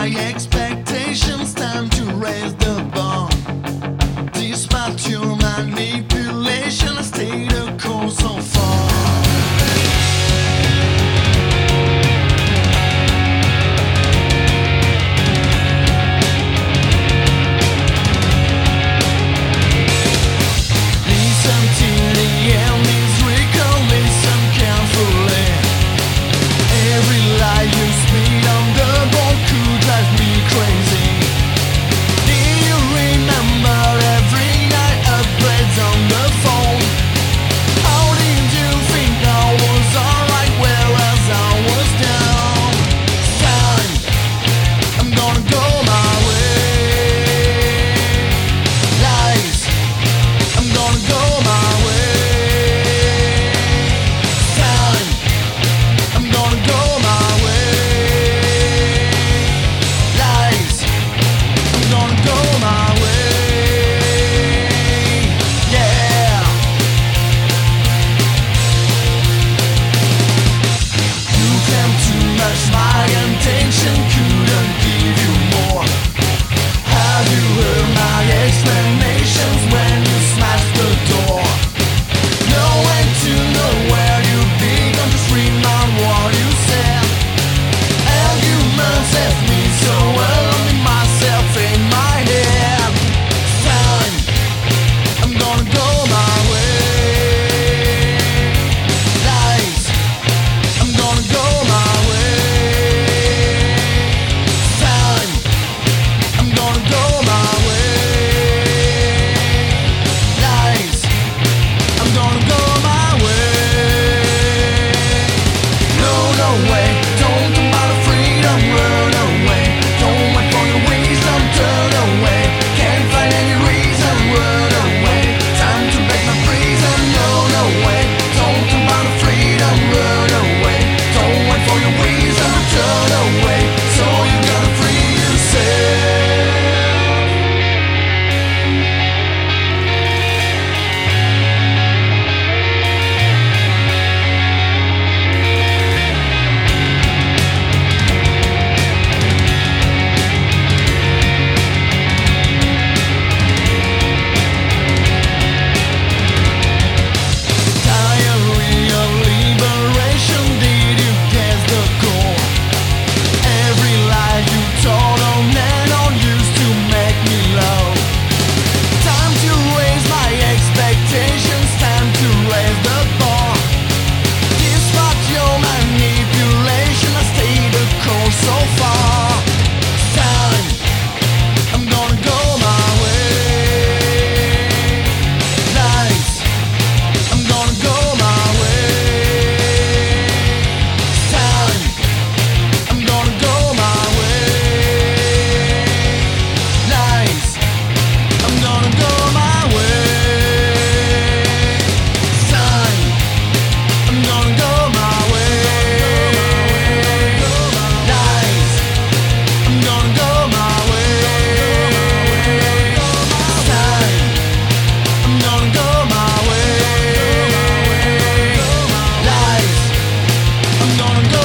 my expectations. gonna go.